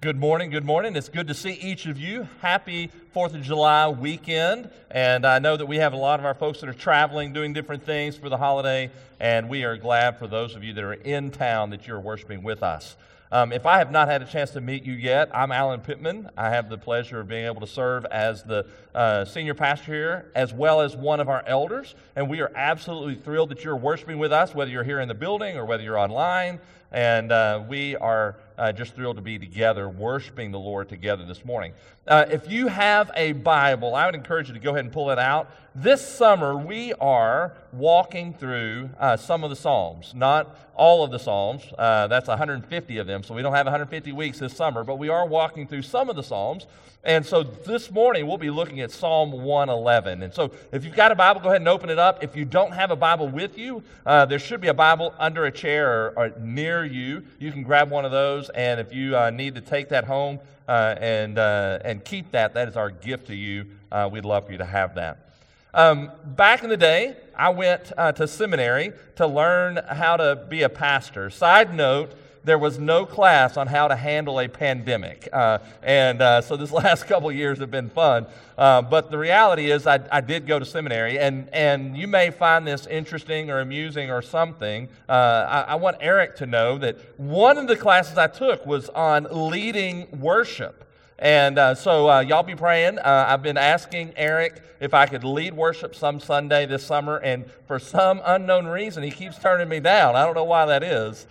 Good morning. Good morning. It's good to see each of you. Happy 4th of July weekend. And I know that we have a lot of our folks that are traveling, doing different things for the holiday. And we are glad for those of you that are in town that you're worshiping with us. Um, if I have not had a chance to meet you yet, I'm Alan Pittman. I have the pleasure of being able to serve as the uh, senior pastor here, as well as one of our elders. And we are absolutely thrilled that you're worshiping with us, whether you're here in the building or whether you're online. And uh, we are uh, just thrilled to be together, worshiping the Lord together this morning. Uh, if you have a Bible, I would encourage you to go ahead and pull it out. This summer, we are walking through uh, some of the Psalms, not all of the Psalms. Uh, that's 150 of them, so we don't have 150 weeks this summer, but we are walking through some of the Psalms. And so this morning, we'll be looking at Psalm 111. And so if you've got a Bible, go ahead and open it up. If you don't have a Bible with you, uh, there should be a Bible under a chair or, or near you. You can grab one of those and if you uh, need to take that home uh, and, uh, and keep that, that is our gift to you. Uh, we'd love for you to have that. Um, back in the day, I went uh, to seminary to learn how to be a pastor. Side note, there was no class on how to handle a pandemic. Uh, and uh, so this last couple years have been fun. Uh, but the reality is, I, I, did go to seminary, and, and you may find this interesting or amusing or something. Uh, I, I, want Eric to know that one of the classes I took was on leading worship. And uh, so, uh, y'all be praying. I've been asking Eric if I could lead worship some Sunday this summer, and for some unknown reason, he keeps turning me down. I don't know why that is.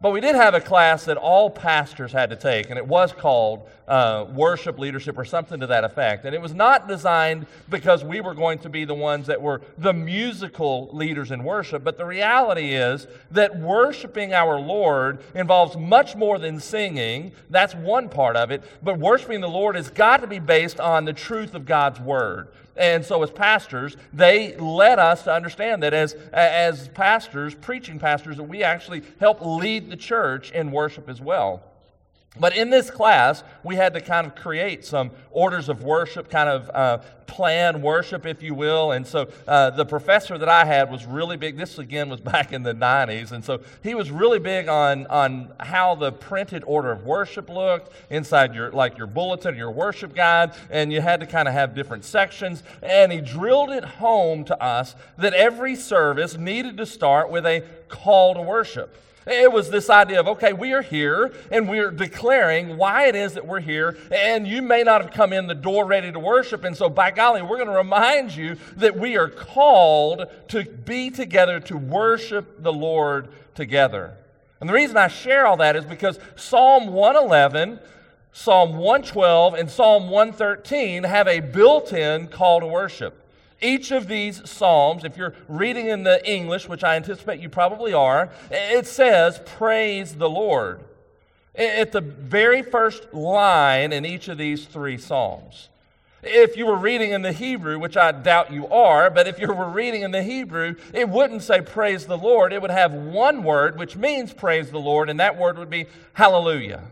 But we did have a class that all pastors had to take, and it was called uh, Worship Leadership or something to that effect. And it was not designed because we were going to be the ones that were the musical leaders in worship, but the reality is that worshiping our Lord involves much more than singing. That's one part of it. But worshiping the Lord has got to be based on the truth of God's Word. And so, as pastors, they led us to understand that as, as pastors, preaching pastors, that we actually help lead the church in worship as well. But in this class, we had to kind of create some orders of worship, kind of uh, plan worship, if you will. And so uh, the professor that I had was really big. This, again, was back in the 90s. And so he was really big on, on how the printed order of worship looked inside your, like your bulletin, your worship guide. And you had to kind of have different sections. And he drilled it home to us that every service needed to start with a call to worship. It was this idea of, okay, we are here and we're declaring why it is that we're here. And you may not have come in the door ready to worship. And so, by golly, we're going to remind you that we are called to be together to worship the Lord together. And the reason I share all that is because Psalm 111 Psalm 112 and Psalm 113 have a built in call to worship. Each of these Psalms, if you're reading in the English, which I anticipate you probably are, it says, Praise the Lord. At the very first line in each of these three Psalms. If you were reading in the Hebrew, which I doubt you are, but if you were reading in the Hebrew, it wouldn't say praise the Lord. It would have one word, which means praise the Lord, and that word would be hallelujah.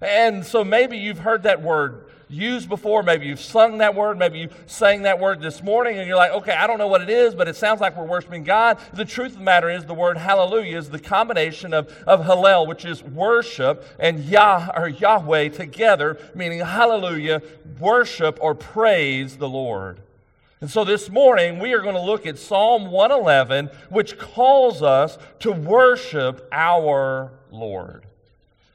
And so maybe you've heard that word used before. Maybe you've sung that word. Maybe you sang that word this morning and you're like, okay, I don't know what it is, but it sounds like we're worshiping God. The truth of the matter is the word hallelujah is the combination of, of hallel, which is worship, and Yah or Yahweh together, meaning hallelujah, worship or praise the Lord. And so this morning we are going to look at Psalm 111, which calls us to worship our Lord.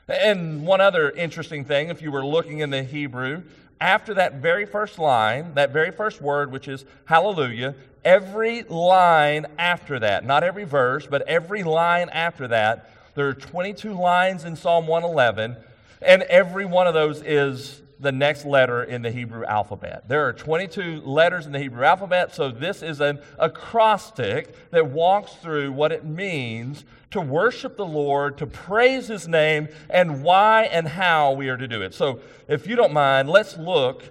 And one other interesting thing, if you were looking in the Hebrew, after that very first line, that very first word, which is hallelujah, every line after that, not every verse, but every line after that, there are 22 lines in Psalm 111, and every one of those is the next letter in the Hebrew alphabet. There are 22 letters in the Hebrew alphabet, so this is an acrostic that walks through what it means to worship the Lord, to praise His name, and why and how we are to do it. So, if you don't mind, let's look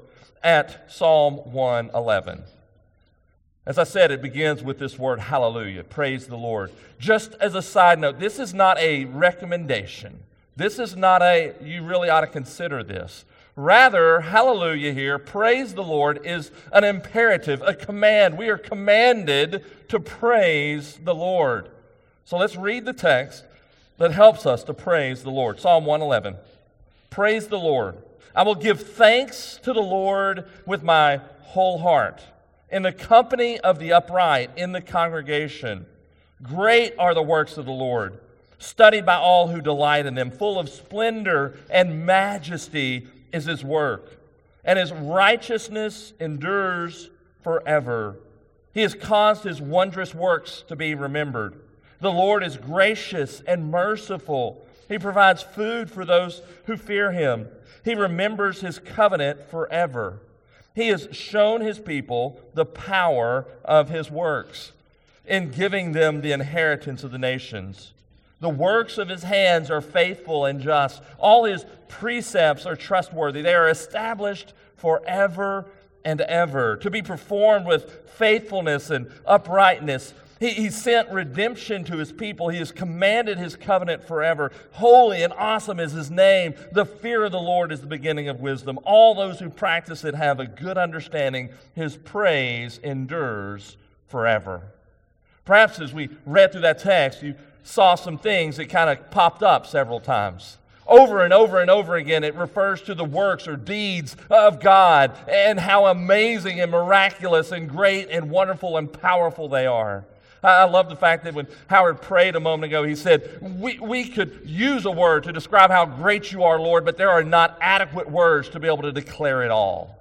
at Psalm 111. As I said, it begins with this word hallelujah, praise the Lord. Just as a side note, this is not a recommendation. This is not a, you really ought to consider this. Rather, hallelujah here, praise the Lord, is an imperative, a command. We are commanded to praise the Lord. So let's read the text that helps us to praise the Lord. Psalm 111. praise the Lord. I will give thanks to the Lord with my whole heart. In the company of the upright, in the congregation, great are the works of the Lord, studied by all who delight in them. Full of splendor and majesty is his work, and his righteousness endures forever. He has caused his wondrous works to be remembered. The Lord is gracious and merciful. He provides food for those who fear him. He remembers his covenant forever. He has shown his people the power of his works in giving them the inheritance of the nations. The works of his hands are faithful and just. All his precepts are trustworthy. They are established forever and ever, to be performed with faithfulness and uprightness. He, he sent redemption to his people. He has commanded his covenant forever. Holy and awesome is his name. The fear of the Lord is the beginning of wisdom. All those who practice it have a good understanding. His praise endures forever. Perhaps as we read through that text, you saw some things that kind of popped up several times. Over and over and over again, it refers to the works or deeds of God and how amazing and miraculous and great and wonderful and powerful they are. I love the fact that when Howard prayed a moment ago, he said, we, we could use a word to describe how great you are, Lord, but there are not adequate words to be able to declare it all.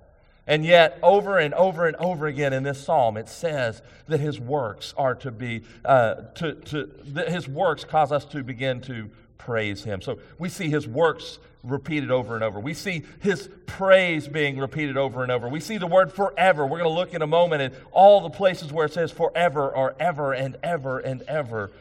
And yet, over and over and over again in this psalm, it says that his works are to be, uh, to, to, that his works cause us to begin to praise him. So we see his works repeated over and over. We see his praise being repeated over and over. We see the word forever. We're going to look in a moment at all the places where it says forever or ever and ever and ever.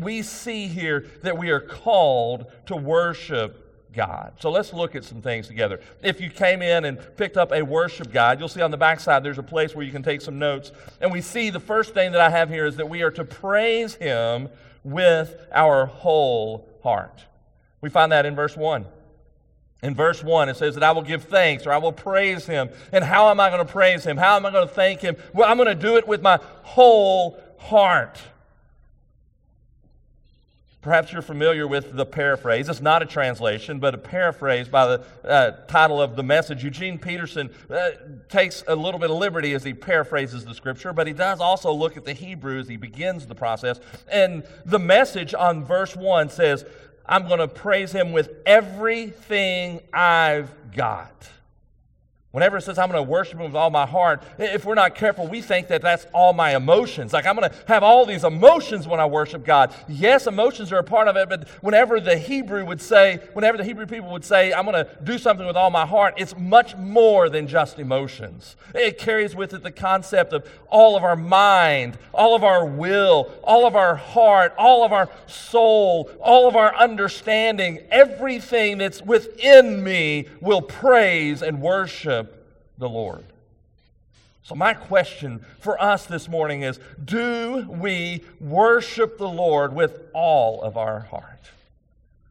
We see here that we are called to worship God. So let's look at some things together. If you came in and picked up a worship guide, you'll see on the backside there's a place where you can take some notes. And we see the first thing that I have here is that we are to praise him with our whole heart. We find that in verse 1. In verse 1, it says that I will give thanks or I will praise him. And how am I going to praise him? How am I going to thank him? Well, I'm going to do it with my whole heart. Perhaps you're familiar with the paraphrase. It's not a translation, but a paraphrase by the uh, title of the message. Eugene Peterson uh, takes a little bit of liberty as he paraphrases the scripture, but he does also look at the Hebrew as he begins the process. And the message on verse 1 says, I'm going to praise him with everything I've got. Whenever it says I'm going to worship Him with all my heart, if we're not careful, we think that that's all my emotions. Like I'm going to have all these emotions when I worship God. Yes, emotions are a part of it, but whenever the Hebrew would say, whenever the Hebrew people would say, I'm going to do something with all my heart, it's much more than just emotions. It carries with it the concept of all of our mind, all of our will, all of our heart, all of our soul, all of our understanding. Everything that's within me will praise and worship the Lord. So, my question for us this morning is Do we worship the Lord with all of our heart?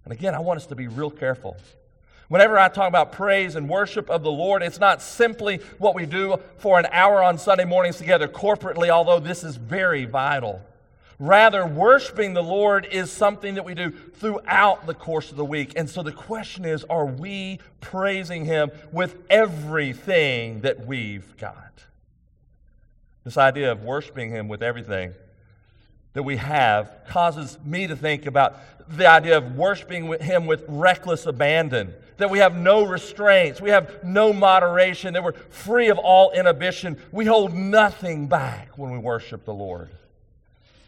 And again, I want us to be real careful. Whenever I talk about praise and worship of the Lord, it's not simply what we do for an hour on Sunday mornings together corporately, although this is very vital. Rather, worshiping the Lord is something that we do throughout the course of the week. And so the question is are we praising Him with everything that we've got? This idea of worshiping Him with everything that we have causes me to think about the idea of worshiping Him with reckless abandon. That we have no restraints, we have no moderation, that we're free of all inhibition. We hold nothing back when we worship the Lord.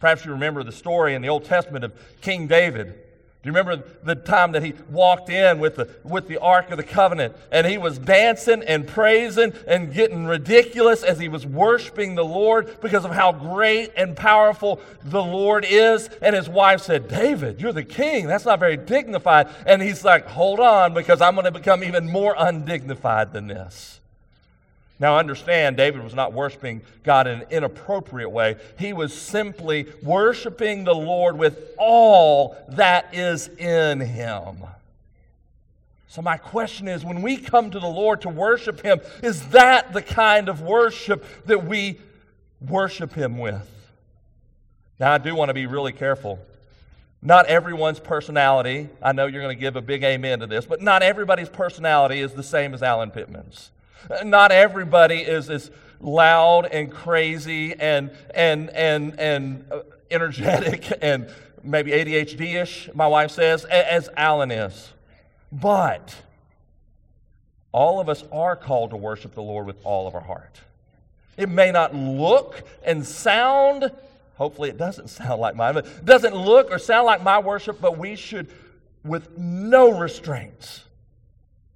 Perhaps you remember the story in the Old Testament of King David. Do you remember the time that he walked in with the, with the Ark of the Covenant and he was dancing and praising and getting ridiculous as he was worshiping the Lord because of how great and powerful the Lord is? And his wife said, David, you're the king. That's not very dignified. And he's like, hold on because I'm going to become even more undignified than this. Now, understand, David was not worshiping God in an inappropriate way. He was simply worshiping the Lord with all that is in him. So, my question is when we come to the Lord to worship Him, is that the kind of worship that we worship Him with? Now, I do want to be really careful Not everyone's personality, I know you're going to give a big amen to this, but not everybody's personality is the same as Alan Pittman's. Not everybody is as loud and crazy and, and, and, and energetic and maybe ADHD ish, my wife says, as Alan is. But all of us are called to worship the Lord with all of our heart. It may not look and sound, hopefully it doesn't sound like mine, but it doesn't look or sound like my worship, but we should, with no restraints,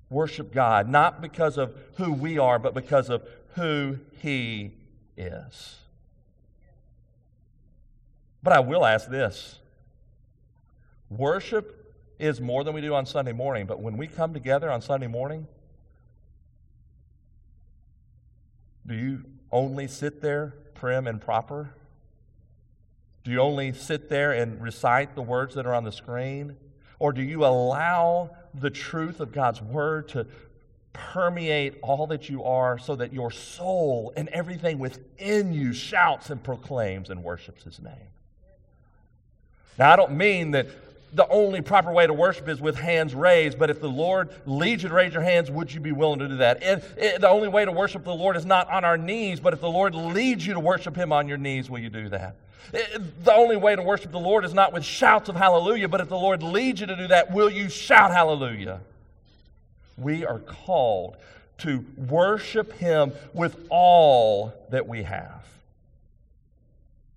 worship God, not because of who we are, but because of who He is. But I will ask this worship is more than we do on Sunday morning, but when we come together on Sunday morning, do you only sit there prim and proper? Do you only sit there and recite the words that are on the screen? Or do you allow the truth of God's word to permeate all that you are so that your soul and everything within you shouts and proclaims and worships his name? Now, I don't mean that the only proper way to worship is with hands raised, but if the Lord leads you to raise your hands, would you be willing to do that? the only way to worship the Lord is not on our knees, but if the Lord leads you to worship Him on your knees, will you do that? Eh, the only way to worship the Lord is not with shouts of hallelujah, but if the Lord leads you to do that, will you shout hallelujah? We are called to worship Him with all that we have.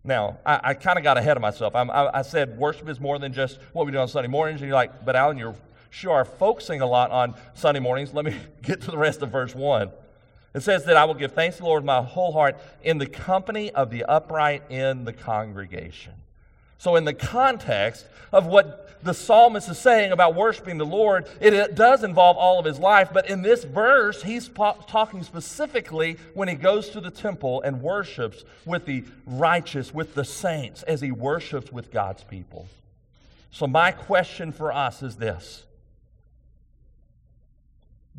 Now, I, I kind of got ahead of myself. I, I said worship is more than just what we do on Sunday mornings. And you're like, but Alan, you're sure are focusing a lot on Sunday mornings. Let me get to the rest of verse 1. It says that I will give thanks to the Lord with my whole heart in the company of the upright in the congregation. So, in the context of what the psalmist is saying about worshiping the Lord, it, it does involve all of his life. But in this verse, he's po- talking specifically when he goes to the temple and worships with the righteous, with the saints, as he worships with God's people. So, my question for us is this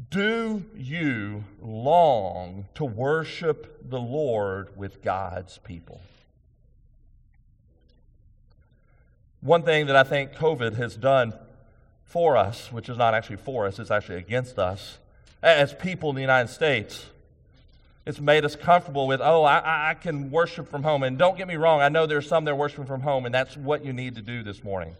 Do you long to worship the Lord with God's people? One thing that I think COVID has done for us, which is not actually for us, it's actually against us, as people in the United States, it's made us comfortable with, oh, I, I can worship from home. And don't get me wrong, I know there's some that are worshiping from home, and that's what you need to do this morning.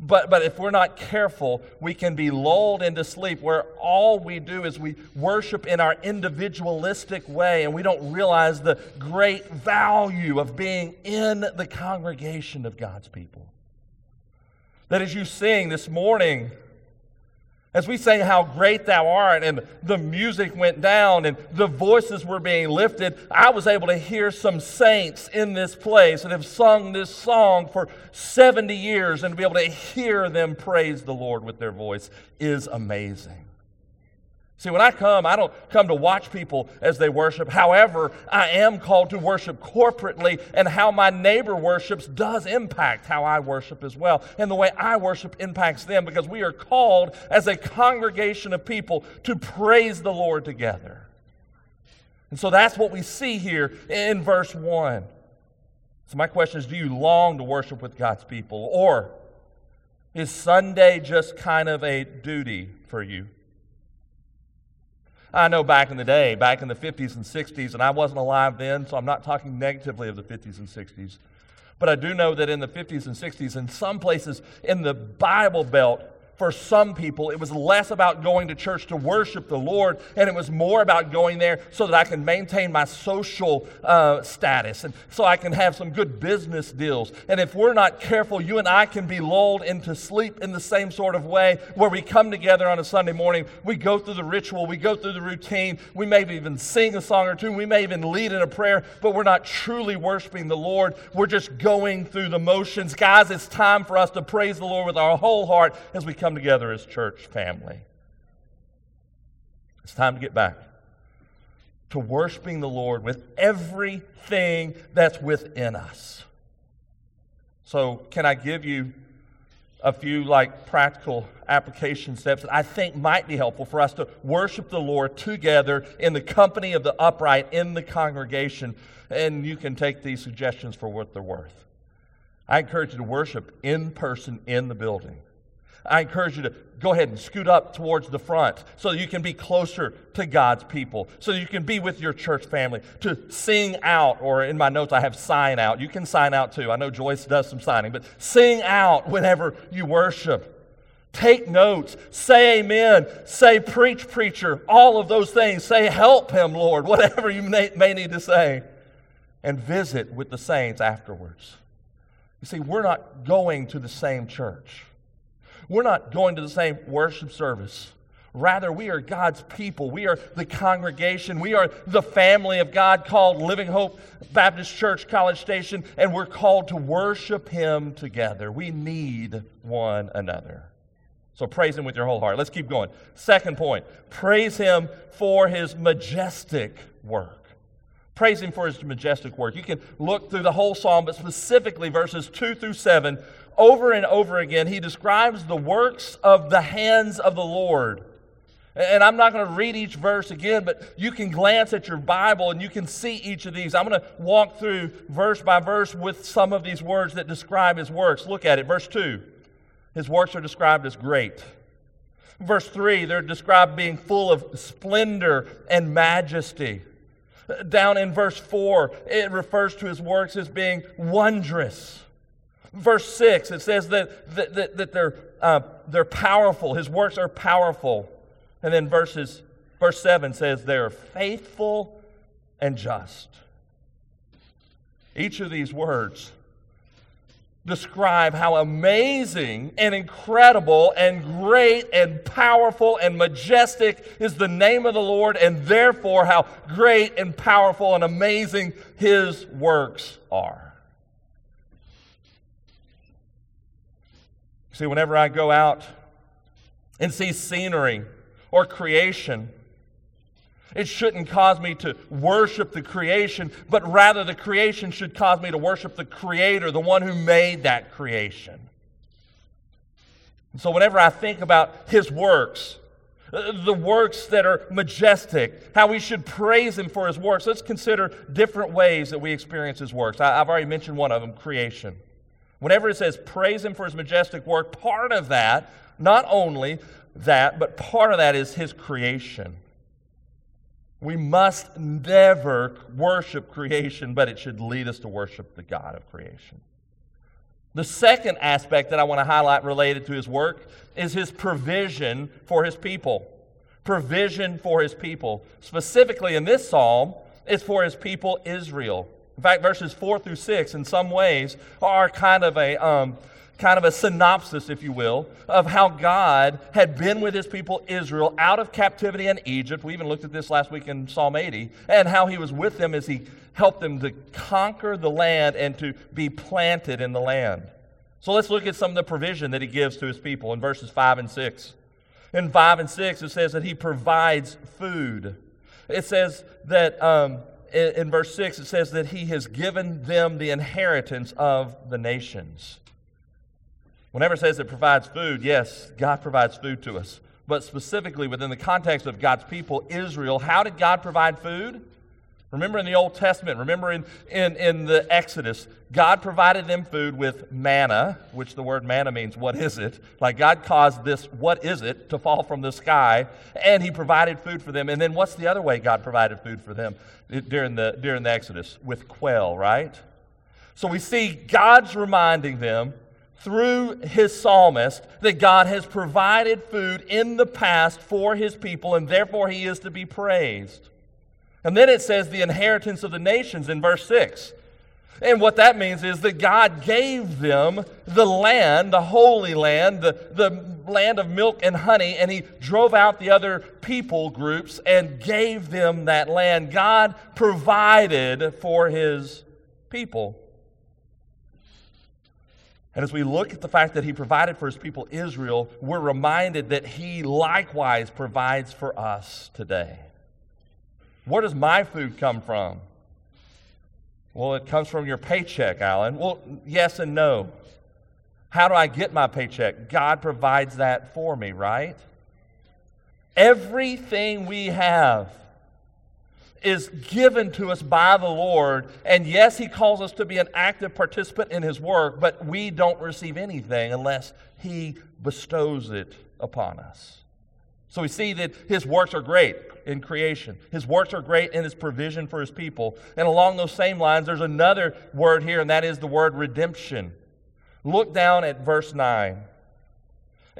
But, but if we're not careful, we can be lulled into sleep where all we do is we worship in our individualistic way and we don't realize the great value of being in the congregation of God's people. That as you sing this morning, as we sang how great thou art, and the music went down and the voices were being lifted, I was able to hear some saints in this place that have sung this song for 70 years and to be able to hear them praise the Lord with their voice is amazing. See, when I come, I don't come to watch people as they worship. However, I am called to worship corporately, and how my neighbor worships does impact how I worship as well. And the way I worship impacts them because we are called as a congregation of people to praise the Lord together. And so that's what we see here in verse 1. So, my question is do you long to worship with God's people? Or is Sunday just kind of a duty for you? I know back in the day, back in the 50s and 60s, and I wasn't alive then, so I'm not talking negatively of the 50s and 60s. But I do know that in the 50s and 60s, in some places in the Bible Belt, for some people, it was less about going to church to worship the Lord, and it was more about going there so that I can maintain my social uh, status and so I can have some good business deals. And if we're not careful, you and I can be lulled into sleep in the same sort of way where we come together on a Sunday morning, we go through the ritual, we go through the routine, we may even sing a song or two, we may even lead in a prayer, but we're not truly worshiping the Lord. We're just going through the motions. Guys, it's time for us to praise the Lord with our whole heart as we come come together as church family. It's time to get back to worshiping the Lord with everything that's within us. So, can I give you a few like practical application steps that I think might be helpful for us to worship the Lord together in the company of the upright in the congregation? And you can take these suggestions for what they're worth. I encourage you to worship in person in the building. I encourage you to go ahead and scoot up towards the front so you can be closer to God's people, so you can be with your church family, to sing out, or in my notes I have sign out. You can sign out too. I know Joyce does some signing, but sing out whenever you worship. Take notes, say amen, say preach, preacher, all of those things. Say help him, Lord, whatever you may, may need to say. And visit with the saints afterwards. You see, we're not going to the same church. We're not going to the same worship service. Rather, we are God's people. We are the congregation. We are the family of God called Living Hope Baptist Church, College Station, and we're called to worship Him together. We need one another. So praise Him with your whole heart. Let's keep going. Second point praise Him for His majestic work. Praise Him for His majestic work. You can look through the whole psalm, but specifically verses 2 through 7 over and over again, he describes the works of the hands of the Lord. And I'm not going to read each verse again, but you can glance at your Bible and you can see each of these. I'm going to walk through verse by verse with some of these words that describe his works. Look at it. Verse 2 His works are described as great. Verse 3, they're described being full of splendor and majesty. Down in verse 4, it refers to his works as being wondrous. Verse 6, it says that, that, that, that they're, uh, they're powerful. His works are powerful. And then verses, verse 7 says they're faithful and just. Each of these words describe how amazing and incredible and great and powerful and majestic is the name of the Lord, and therefore how great and powerful and amazing his works are. See, whenever I go out and see scenery or creation, it shouldn't cause me to worship the creation, but rather the creation should cause me to worship the Creator, the one who made that creation. And so, whenever I think about His works, uh, the works that are majestic, how we should praise Him for His works, let's consider different ways that we experience His works. I've already mentioned one of them creation. Whenever it says praise him for his majestic work, part of that, not only that, but part of that is his creation. We must never worship creation, but it should lead us to worship the God of creation. The second aspect that I want to highlight related to his work is his provision for his people. Provision for his people. Specifically in this psalm, it's for his people Israel. In fact, verses 4 through 6, in some ways, are kind of a. Um, kind of a synopsis, if you will, of how God had been with his people Israel out of captivity in Egypt. We even looked at this last week in Psalm 80, and how he was with them as he helped them to conquer the land and to be planted in the land. So let's look at some of the provision that he gives to his people in verses 5 and 6. In 5 and 6, it says that he provides food. It says that um, in, in verse 6, it says that he has given them the inheritance of the nations. Whenever it says it provides food, yes, God provides food to us. But specifically within the context of God's people, Israel, how did God provide food? Remember in the Old Testament, remember in, in, in the Exodus, God provided them food with manna, which the word manna means, what is it? Like God caused this, what is it, to fall from the sky, and He provided food for them. And then what's the other way God provided food for them during the, during the Exodus? With quail, right? So we see God's reminding them through his psalmist that God has provided food in the past for his people, and therefore he is to be praised. And then it says the inheritance of the nations in verse 6. And what that means is that God gave them the land, the holy land, the, the land of milk and honey, and He drove out the other people groups and gave them that land. God provided for His people. And as we look at the fact that He provided for His people Israel, we're reminded that He likewise provides for us today. Where does my food come from? Well, it comes from your paycheck, Alan. Well, yes and no. How do I get my paycheck? God provides that for me, right? Everything we have, is given to us by the Lord. And yes, He calls us to be an active participant in His work, but we don't receive anything unless He bestows it upon us. So we see that His works are great in creation. His works are great in His provision for His people. And along those same lines, there's another word here, and that is the word redemption. Look down at verse 9.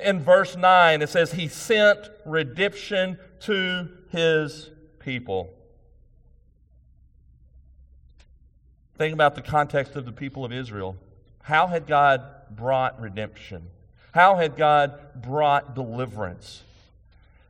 In verse 9, it says, He sent redemption to His people. Think about the context of the people of Israel. How had God brought redemption? How had God brought deliverance?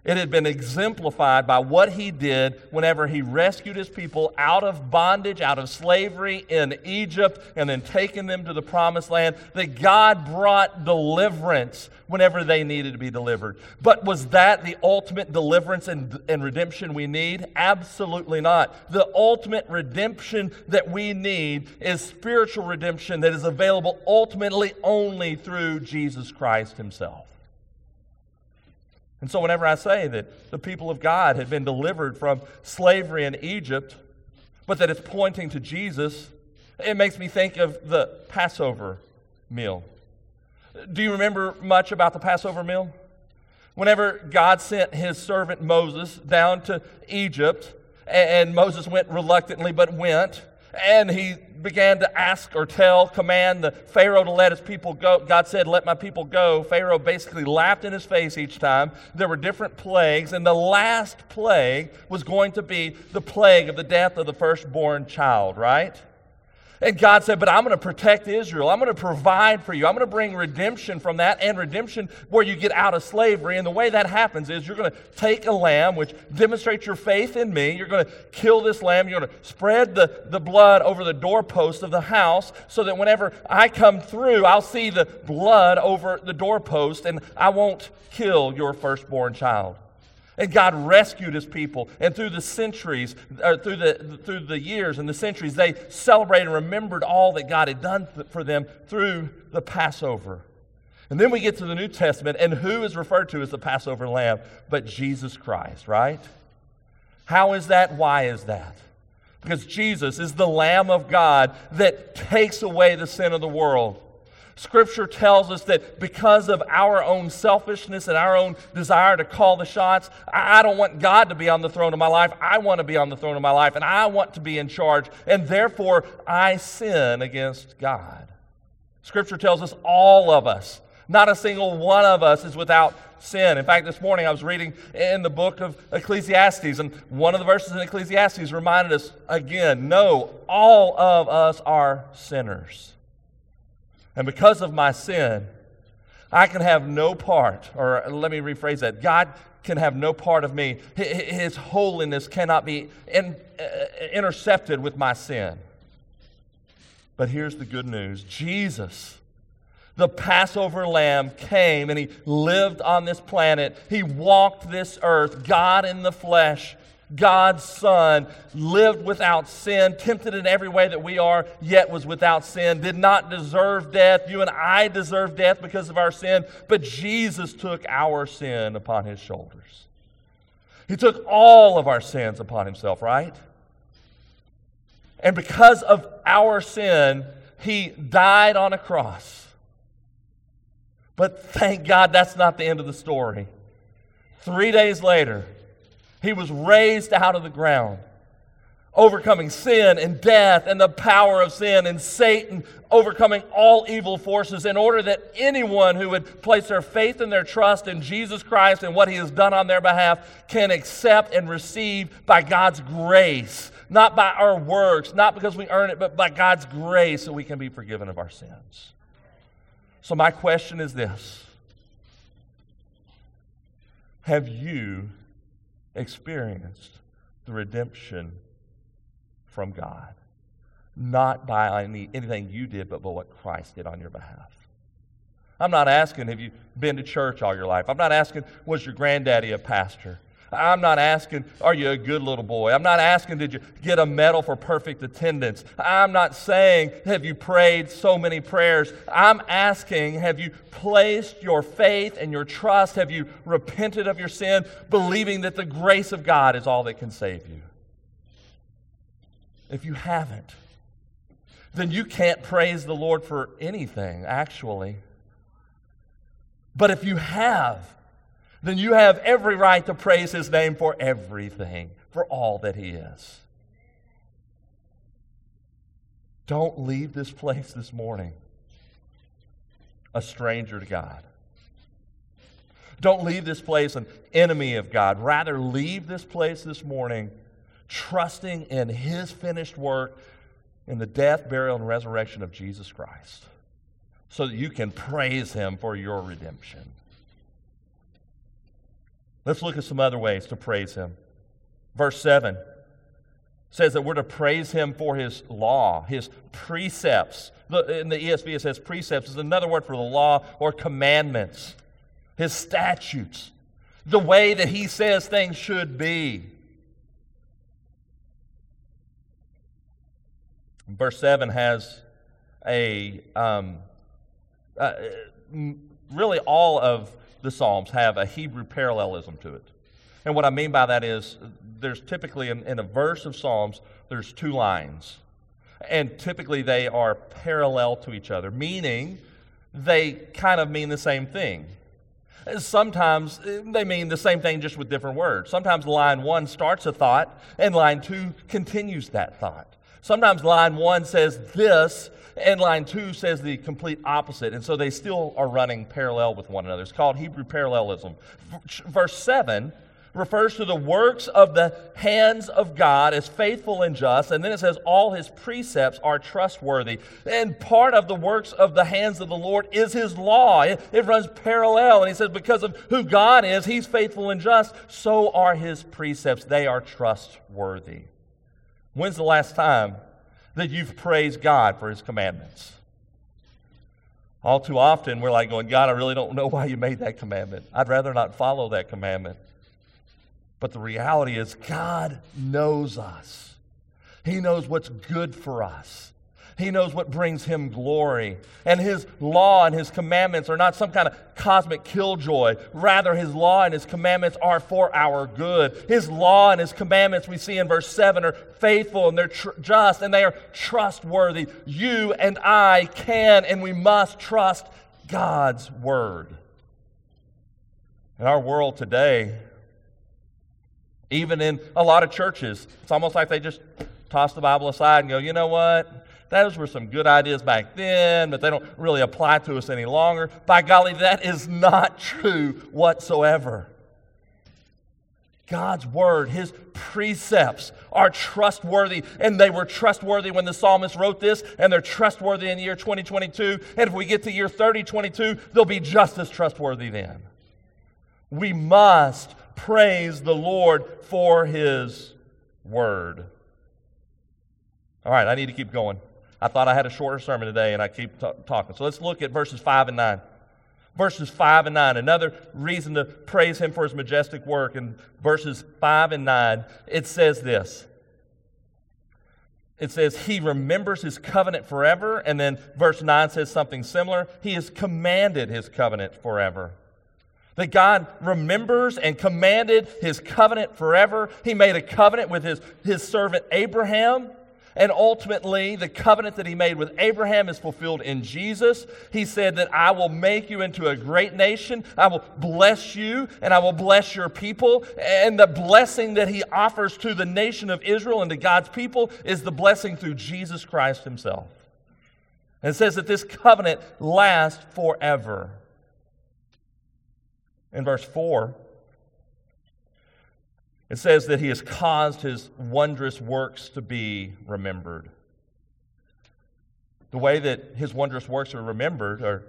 It had been exemplified by what he did whenever he rescued his people out of bondage, out of slavery in Egypt, and then taken them to the promised land. That God brought deliverance whenever they needed to be delivered. But was that the ultimate deliverance and, and redemption we need? Absolutely not. The ultimate redemption that we need is spiritual redemption that is available ultimately only through Jesus Christ himself. And so, whenever I say that the people of God had been delivered from slavery in Egypt, but that it's pointing to Jesus, it makes me think of the Passover meal. Do you remember much about the Passover meal? Whenever God sent his servant Moses down to Egypt, and Moses went reluctantly, but went, and he began to ask or tell, command the Pharaoh to let his people go. God said, Let my people go. Pharaoh basically laughed in his face each time. There were different plagues, and the last plague was going to be the plague of the death of the firstborn child, right? And God said, But I'm going to protect Israel. I'm going to provide for you. I'm going to bring redemption from that and redemption where you get out of slavery. And the way that happens is you're going to take a lamb, which demonstrates your faith in me. You're going to kill this lamb. You're going to spread the, the blood over the doorpost of the house so that whenever I come through, I'll see the blood over the doorpost and I won't kill your firstborn child. And God rescued his people. And through the centuries, or through the, through the years and the centuries, they celebrated and remembered all that God had done for them through the Passover. And then we get to the New Testament, and who is referred to as the Passover lamb? But Jesus Christ, right? How is that? Why is that? Because Jesus is the Lamb of God that takes away the sin of the world. Scripture tells us that because of our own selfishness and our own desire to call the shots, I don't want God to be on the throne of my life. I want to be on the throne of my life, and I want to be in charge. And therefore, I sin against God. Scripture tells us all of us, not a single one of us is without sin. In fact, this morning I was reading in the book of Ecclesiastes, and one of the verses in Ecclesiastes reminded us again no, all of us are sinners. And because of my sin, I can have no part, or let me rephrase that God can have no part of me. His holiness cannot be in, uh, intercepted with my sin. But here's the good news Jesus, the Passover lamb, came and he lived on this planet. He walked this earth, God in the flesh. God's Son, lived without sin, tempted in every way that we are, yet was without sin, did not deserve death. You and I deserve death because of our sin, but Jesus took our sin upon his shoulders. He took all of our sins upon himself, right? And because of our sin, he died on a cross. But thank God that's not the end of the story. Three days later, he was raised out of the ground, overcoming sin and death and the power of sin and Satan, overcoming all evil forces in order that anyone who would place their faith and their trust in Jesus Christ and what he has done on their behalf can accept and receive by God's grace, not by our works, not because we earn it, but by God's grace so we can be forgiven of our sins. So, my question is this Have you experienced the redemption from God. Not by any, anything you did, but by what Christ did on your behalf. I'm not asking, have you been to church all your life? I'm not asking, was your granddaddy a pastor? I'm not asking, are you a good little boy? I'm not asking, did you get a medal for perfect attendance? I'm not saying, have you prayed so many prayers? I'm asking, have you placed your faith and your trust? Have you repented of your sin, believing that the grace of God is all that can save you? if you haven't, then you can't praise the Lord for anything, actually. But if you have, then you have every right to praise His name for everything, for all that He is. Don't leave this place this morning a stranger to God. Don't leave this place an enemy of God. Rather, leave this place this morning trusting in His finished work in the death, burial, and resurrection of Jesus Christ so that you can praise Him for your redemption. Let's look at some other ways to praise Him. Verse 7 says that we're to praise Him for His law, His precepts. In the ESV, it says precepts is another word for the law or commandments, His statutes, the way that He says things should be. Verse 7 has a, um, uh, really all of the Psalms have a Hebrew parallelism to it. And what I mean by that is there's typically in, in a verse of Psalms, there's two lines. And typically they are parallel to each other, meaning they kind of mean the same thing. Sometimes eh, they mean the same thing just with different words. Sometimes line one starts a thought and line two continues that thought. Sometimes line one says this, and line two says the complete opposite. And so they still are running parallel with one another. It's called Hebrew parallelism. Verse 7 refers to the works of the hands of God as faithful and just. And then it says, all his precepts are trustworthy. And part of the works of the hands of the Lord is his law. It, it, runs parallel. And he says, because of who God is, he's faithful and just. So are his precepts. They are trustworthy. When's the last time that you've praised God for His commandments? All too often, we're like going, God, I really don't know why you made that commandment. I'd rather not follow that commandment. But the reality is, God knows us, He knows what's good for us. He knows what brings him glory. And his law and his commandments are not some kind of cosmic killjoy. Rather, his law and his commandments are for our good. His law and his commandments, we see in verse 7, are faithful and they're tr- just and they are trustworthy. You and I can and we must trust God's word. In our world today, even in a lot of churches, it's almost like they just toss the Bible aside and go, you know what? Those were some good ideas back then, but they don't really apply to us any longer. By golly, that is not true whatsoever. God's word, his precepts are trustworthy, and they were trustworthy when the psalmist wrote this, and they're trustworthy in the year 2022. And if we get to year 3022, they'll be just as trustworthy then. We must praise the Lord for his word. All right, I need to keep going. I thought I had a shorter sermon today, and I keep t- talking. So let's look at verses 5 and 9. Verses 5 and 9, another reason to praise him for his majestic work. In verses 5 and 9, it says this. It says, He remembers His covenant forever. And then verse 9 says something similar. He has commanded His covenant forever. That God remembers and commanded His covenant forever. He made a covenant with His, his servant Abraham. And ultimately, the covenant that he made with Abraham is fulfilled in Jesus. He said that I will make you into a great nation. I will bless you and I will bless your people. And the blessing that he offers to the nation of Israel and to God's people is the blessing through Jesus Christ himself. And it says that this covenant lasts forever. In verse 4, it says that he has caused his wondrous works to be remembered. The way that his wondrous works are remembered are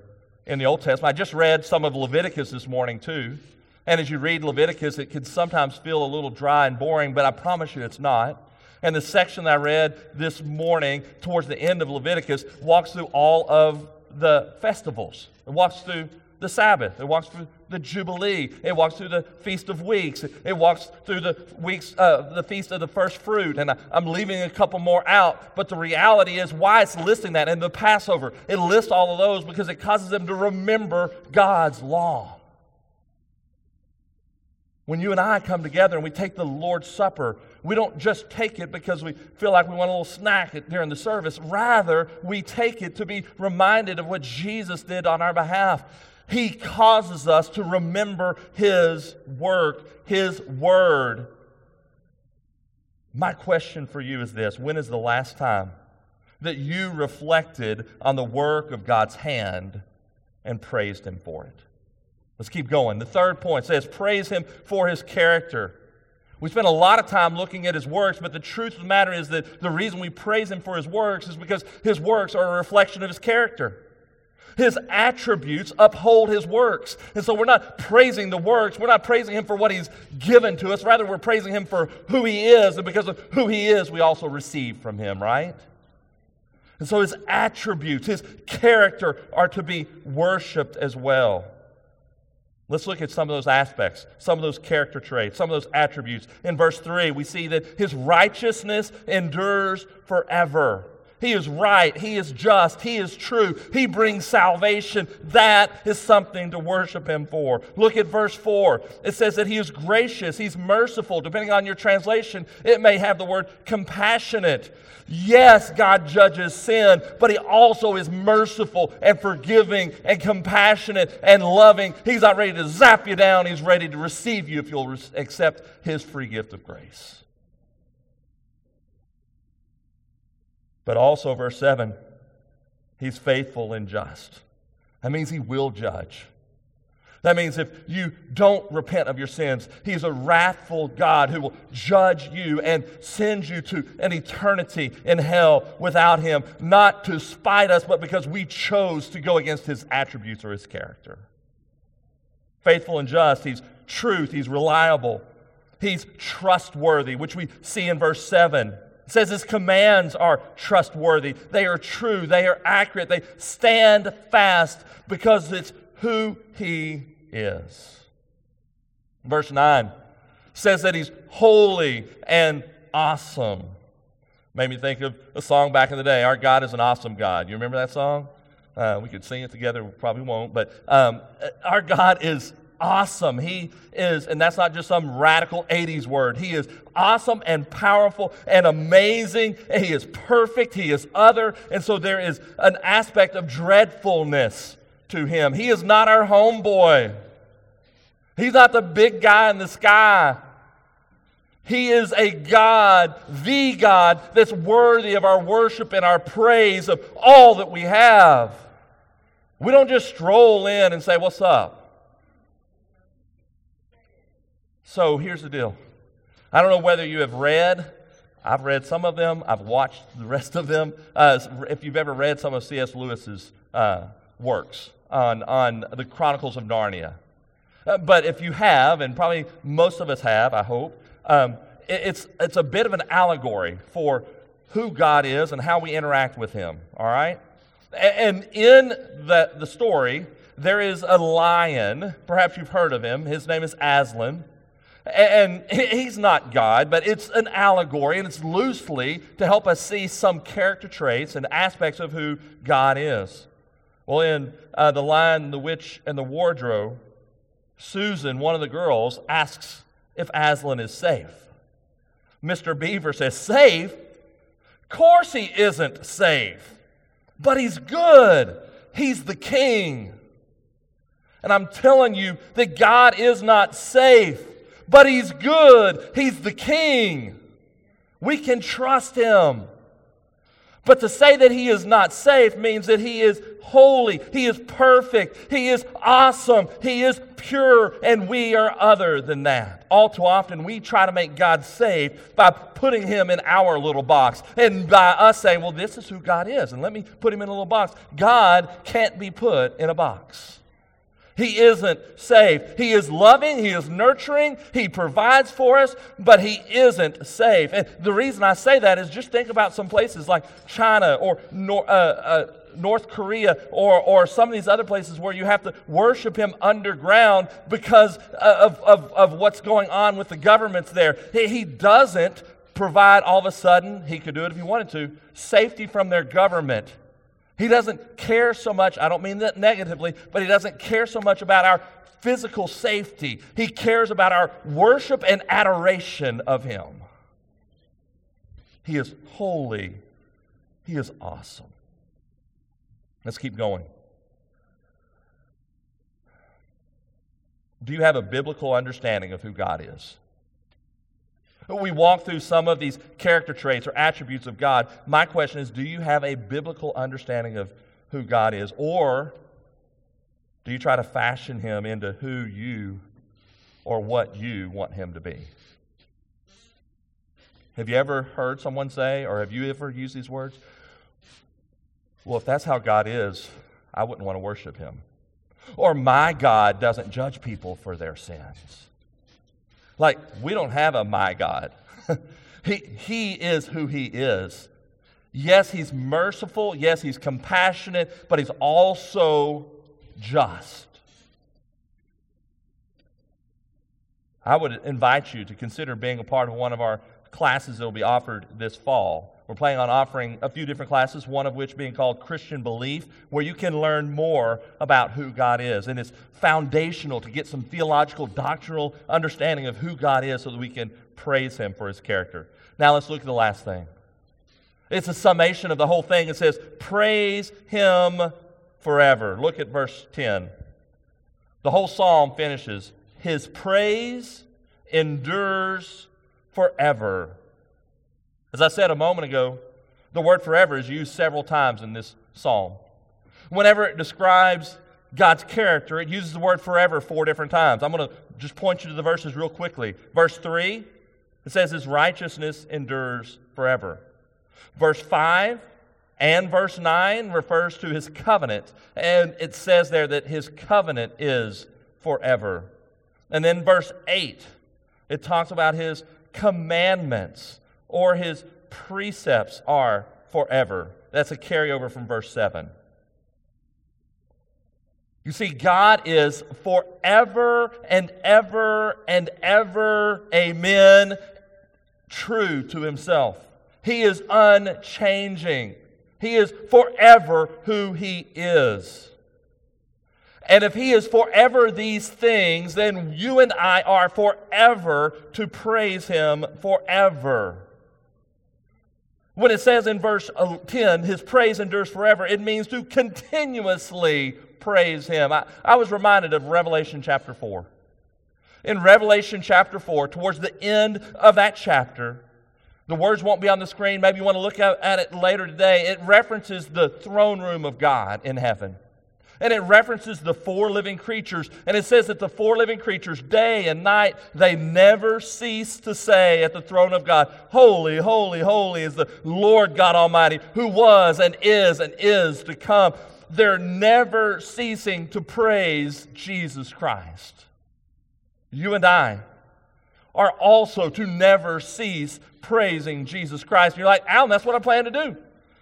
in the Old Testament. I just read some of Leviticus this morning, too. And as you read Leviticus, it can sometimes feel a little dry and boring, but I promise you it's not. And the section that I read this morning, towards the end of Leviticus, walks through all of the festivals. It walks through the Sabbath. It walks through the Jubilee. It walks through the Feast of Weeks. It walks through the weeks, uh, the Feast of the First Fruit. And I, I'm leaving a couple more out. But the reality is why it's listing that. And the Passover, it lists all of those because it causes them to remember God's law. When you and I come together and we take the Lord's Supper, we don't just take it because we feel like we want a little snack during the service. Rather, we take it to be reminded of what Jesus did on our behalf. He causes us to remember His work, His word. My question for you is this When is the last time that you reflected on the work of God's hand and praised Him for it? Let's keep going. The third point says, Praise Him for His character. We spend a lot of time looking at his works, but the truth of the matter is that the reason we praise him for his works is because his works are a reflection of his character. His attributes uphold his works. And so we're not praising the works, we're not praising him for what he's given to us. Rather, we're praising him for who he is, and because of who he is, we also receive from him, right? And so his attributes, his character are to be worshiped as well. Let's look at some of those aspects, some of those character traits, some of those attributes. In verse 3, we see that his righteousness endures forever. He is right. He is just. He is true. He brings salvation. That is something to worship Him for. Look at verse 4. It says that He is gracious. He's merciful. Depending on your translation, it may have the word compassionate. Yes, God judges sin, but He also is merciful and forgiving and compassionate and loving. He's not ready to zap you down, He's ready to receive you if you'll accept His free gift of grace. But also, verse 7, He's faithful and just. That means He will judge. That means if you don't repent of your sins, He's a wrathful God who will judge you and send you to an eternity in hell without Him, not to spite us, but because we chose to go against His attributes or His character. Faithful and just, He's truth, He's reliable, He's trustworthy, which we see in verse 7. It says his commands are trustworthy. They are true. They are accurate. They stand fast because it's who he is. Verse 9 says that he's holy and awesome. Made me think of a song back in the day, Our God is an Awesome God. You remember that song? Uh, we could sing it together, we probably won't, but um, our God is awesome. He is, and that's not just some radical 80s word. He is awesome and powerful and amazing. And he is perfect. He is other. And so there is an aspect of dreadfulness to him. He is not our homeboy. He's not the big guy in the sky. He is a God, the God, that's worthy of our worship and our praise of all that we have. We don't just stroll in and say, What's up? So here's the deal. I don't know whether you have read, I've read some of them, I've watched the rest of them. Uh, if you've ever read some of C.S. Lewis's uh, works, on, on the Chronicles of Narnia. Uh, but if you have, and probably most of us have, I hope, um, it, it's, it's a bit of an allegory for who God is and how we interact with Him, all right? And in the, the story, there is a lion. Perhaps you've heard of him. His name is Aslan. And he's not God, but it's an allegory, and it's loosely to help us see some character traits and aspects of who God is. Well, in uh, The Lion, the Witch, and the Wardrobe, Susan, one of the girls, asks if Aslan is safe. Mr. Beaver says, Safe? Of course he isn't safe, but he's good. He's the king. And I'm telling you that God is not safe, but he's good. He's the king. We can trust him. But to say that he is not safe means that he is holy, he is perfect, he is awesome, he is pure, and we are other than that. All too often, we try to make God safe by putting him in our little box and by us saying, well, this is who God is, and let me put him in a little box. God can't be put in a box. He isn't safe. He is loving, He is nurturing, He provides for us, but He isn't safe. And the reason I say that is just think about some places like China or Nor- uh, uh, North Korea or, or some of these other places where you have to worship Him underground because of, of, of what's going on with the governments there. He, he doesn't provide all of a sudden, He could do it if He wanted to, safety from their government. He doesn't care so much, I don't mean that negatively, but he doesn't care so much about our physical safety. He cares about our worship and adoration of Him. He is holy. He is awesome. Let's keep going. Do you have a biblical understanding of who God is? We walk through some of these character traits or attributes of God. My question is do you have a biblical understanding of who God is? Or do you try to fashion him into who you or what you want him to be? Have you ever heard someone say, or have you ever used these words? Well, if that's how God is, I wouldn't want to worship him. Or my God doesn't judge people for their sins. Like, we don't have a my God. he, he is who he is. Yes, he's merciful. Yes, he's compassionate, but he's also just. I would invite you to consider being a part of one of our classes that will be offered this fall. We're planning on offering a few different classes, one of which being called Christian Belief, where you can learn more about who God is. And it's foundational to get some theological, doctrinal understanding of who God is so that we can praise Him for His character. Now let's look at the last thing. It's a summation of the whole thing. It says, Praise Him forever. Look at verse 10. The whole psalm finishes, His praise endures forever. As I said a moment ago, the word forever is used several times in this psalm. Whenever it describes God's character, it uses the word forever four different times. I'm going to just point you to the verses real quickly. Verse 3, it says, His righteousness endures forever. Verse 5 and verse 9 refers to His covenant, and it says there that His covenant is forever. And then verse 8, it talks about His commandments or his precepts are forever. That's a carryover from verse 7. You see, God is forever and ever and ever, amen, true to himself. He is unchanging. He is forever who he is. And if he is forever these things, then you and I are forever to praise him forever. When it says in verse uh, 10, his praise endures forever, it means to continuously praise him. I, I was reminded of Revelation chapter 4. In Revelation chapter 4, towards the end of that chapter, the words won't be on the screen. Maybe you want to look at it later today. It references the throne room of God in heaven. And it references the four living creatures. And it says that the four living creatures, day and night, they never cease to say at the throne of God, Holy, holy, holy is the Lord God Almighty, who was and is and is to come. They're never ceasing to praise Jesus Christ. You and I are also to never cease praising Jesus Christ. You're like, Alan, that's what I plan to do.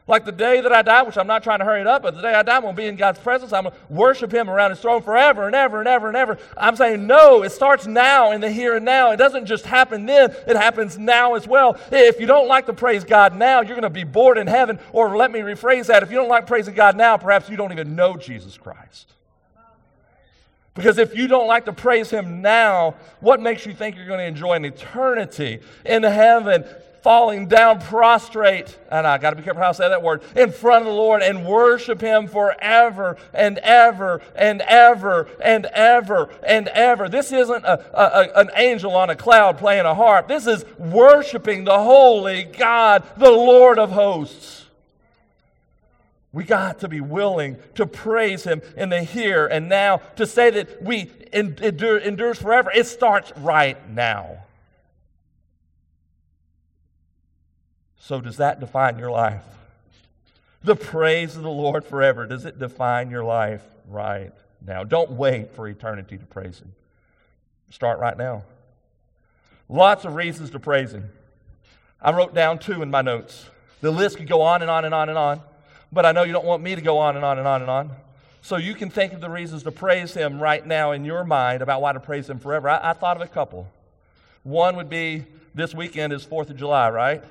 Like the day that I die, which I'm not trying to hurry it up, but the day I die, I'm going to be in God's presence. I'm going to worship Him around His throne forever and ever and ever and ever. I'm saying, no, it starts now in the here and now. It doesn't just happen then, it happens now as well. If you don't like to praise God now, you're going to be bored in heaven. Or let me rephrase that if you don't like praising God now, perhaps you don't even know Jesus Christ. Because if you don't like to praise Him now, what makes you think you're going to enjoy an eternity in heaven falling down prostrate, and I got to be careful how I say that word, in front of the Lord and worship Him forever and ever and ever and ever and ever. This isn't a, a, an angel on a cloud playing a harp. This is worshiping the holy God, the Lord of hosts. We got to be willing to praise Him in the here and now. To say that we endure, endures forever, it starts right now. So, does that define your life? The praise of the Lord forever, does it define your life right now? Don't wait for eternity to praise Him. Start right now. Lots of reasons to praise Him. I wrote down two in my notes. The list could go on and on and on and on, but I know you don't want me to go on and on and on and on. So you can think of the reasons to praise Him right now in your mind about why to praise Him forever. I, I thought of a couple. One would be this weekend is 4th of July, right?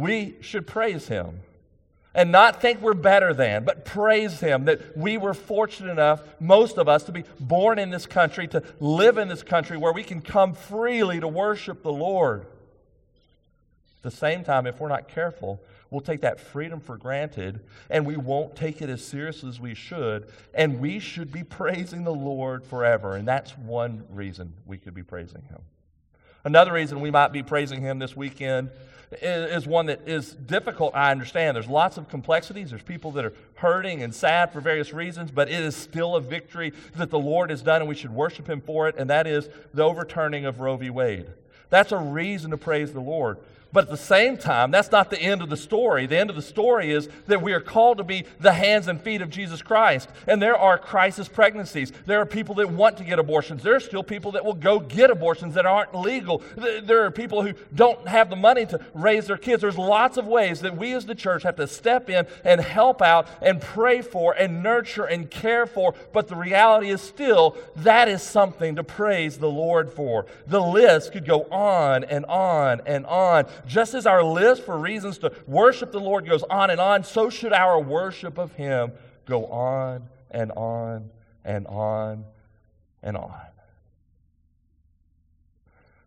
We should praise him. and not think we're better than, but praise Him that we were fortunate enough, most of us, to be born in this country, to live in this country where we can come freely to worship the Lord. At the same time, if we're not careful, we'll take that freedom for granted and we won't take it as seriously as we should. And we should be praising the Lord forever. And that's one reason we could be praising Him. Another reason we might be praising Him this weekend is one that is difficult, I understand. There's lots of complexities. There's people that are hurting and sad for various reasons, but it is still a victory that the Lord has done, and we should worship Him for it, and that is the overturning of Roe v. Wade. That's a reason to praise the Lord. But at the same time, that's not the end of the story. The end of the story is that we are called to be the hands and feet of Jesus Christ. And there are crisis pregnancies. There are people that want to get abortions. There are still people that will go get abortions that aren't legal. There are people who don't have the money to raise their kids. There's lots of ways that we as the church have to step in and help out and pray for and nurture and care for. But the reality is still that is something to praise the Lord for. The list could go on and on and on. Just as our list for reasons to worship the Lord goes on and on, so should our worship of Him go on and on and on and on.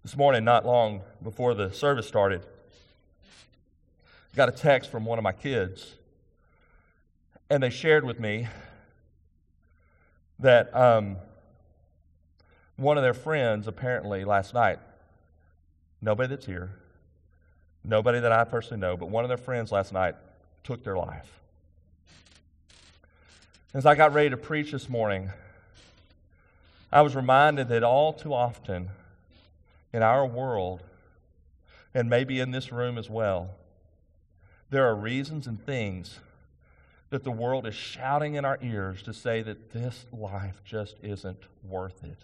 This morning, not long before the service started, I got a text from one of my kids, and they shared with me that um, one of their friends, apparently last night, nobody that's here, Nobody that I personally know, but one of their friends last night took their life. As I got ready to preach this morning, I was reminded that all too often in our world, and maybe in this room as well, there are reasons and things that the world is shouting in our ears to say that this life just isn't worth it.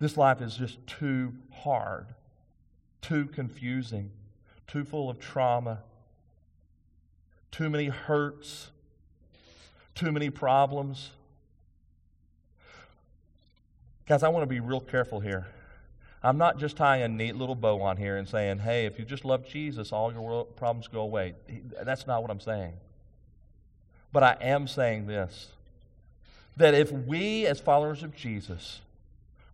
This life is just too hard too confusing, too full of trauma, too many hurts, too many problems. Guys, I want to be real careful here. I'm not just tying a neat little bow on here and saying, hey, if you just love Jesus, all your problems go away. That's not what I'm saying. But I am saying this that if we, as followers of Jesus,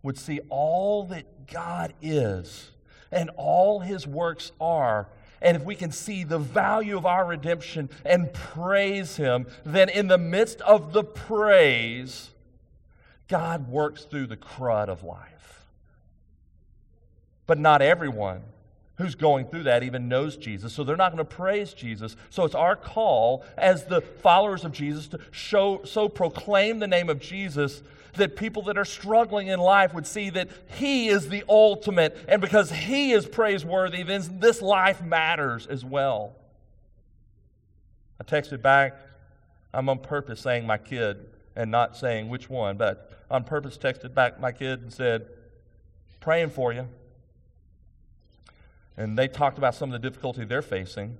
would see all that God is and all his works are, and if we can see the value of our redemption and praise him, then in the midst of the praise, God works through the crud of life. But not everyone who's going through that even knows Jesus. So they're not going to praise Jesus. So it's our call as the followers of Jesus to show so proclaim the name of Jesus that people that are struggling in life would see that He is the ultimate, and because He is praiseworthy, then this life matters as well. I texted back, I'm on purpose saying my kid and not saying which one, but on purpose texted back my kid and said, praying for you. And they talked about some of the difficulty they're facing.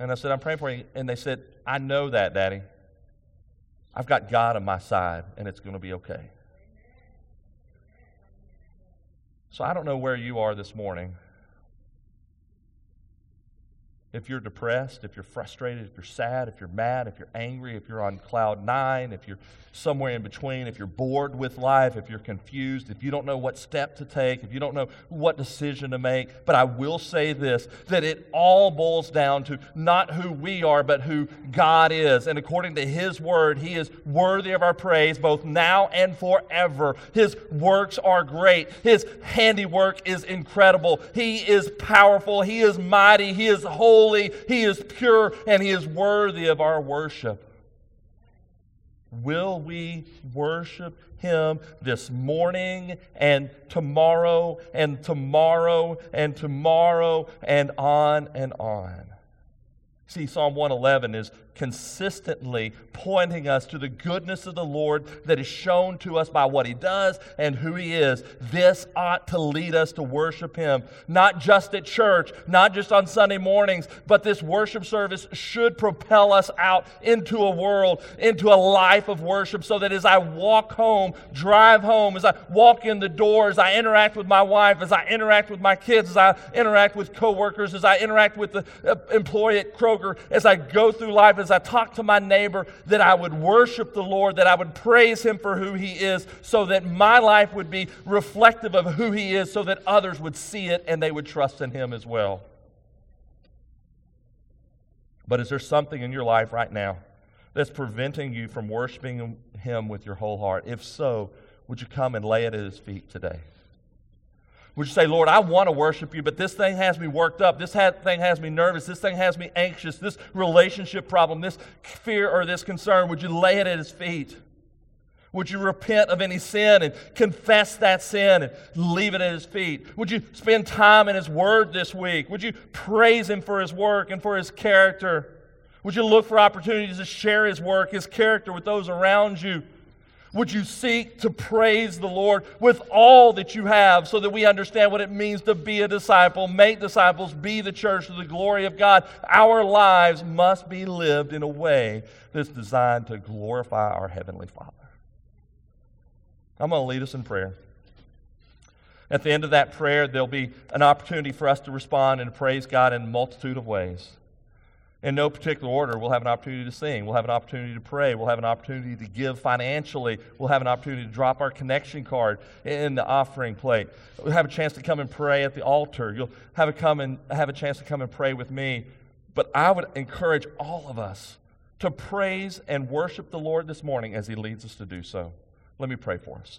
And I said, I'm praying for you. And they said, I know that, Daddy. I've got God on my side, and it's going to be okay. So I don't know where you are this morning. If you're depressed, if you're frustrated, if you're sad, if you're mad, if you're angry, if you're on cloud nine, if you're somewhere in between, if you're bored with life, if you're confused, if you don't know what step to take, if you don't know what decision to make. But I will say this that it all boils down to not who we are, but who God is. And according to His word, He is worthy of our praise both now and forever. His works are great, His handiwork is incredible. He is powerful, He is mighty, He is holy, He is pure, and He is worthy of our worship. Will we worship him this morning and tomorrow and tomorrow and tomorrow and on and on? See, Psalm 111 is consistently pointing us to the goodness of the Lord that is shown to us by what He does and who He is. This ought to lead us to worship Him, not just at church, not just on Sunday mornings, but this worship service should propel us out into a world, into a life of worship, so that as I walk home, drive home, as I walk in the door, as I interact with my wife, as I interact with my kids, as I interact with coworkers, as I interact with the uh, employee at Kroger, as I go through life, as I talk to my neighbor, that I would worship the Lord, that I would praise Him for who He is, so that my life would be reflective of who He is, so that others would see it and they would trust in Him as well. But is there something in your life right now that's preventing you from worshiping Him with your whole heart? If so, would you come and lay it at His feet today? Would you say, Lord, I want to worship you, but this thing has me worked up. This thing has me nervous. This thing has me anxious. This relationship problem, this fear or this concern, would you lay it at His feet? Would you repent of any sin and confess that sin and leave it at His feet? Would you spend time in His Word this week? Would you praise Him for His work and for His character? Would you look for opportunities to share His work, His character with those around you? Would you seek to praise the Lord with all that you have so that we understand what it means to be a disciple, make disciples, be the church to the glory of God? Our lives must be lived in a way that's designed to glorify our Heavenly Father. I'm going to lead us in prayer. At the end of that prayer, there'll be an opportunity for us to respond and praise God in a multitude of ways. In no particular order, we'll have an opportunity to sing. We'll have an opportunity to pray. We'll have an opportunity to give financially. We'll have an opportunity to drop our connection card in the offering plate. We'll have a chance to come and pray at the altar. You'll have a, come and, have a chance to come and pray with me. But I would encourage all of us to praise and worship the Lord this morning as He leads us to do so. Let me pray for us.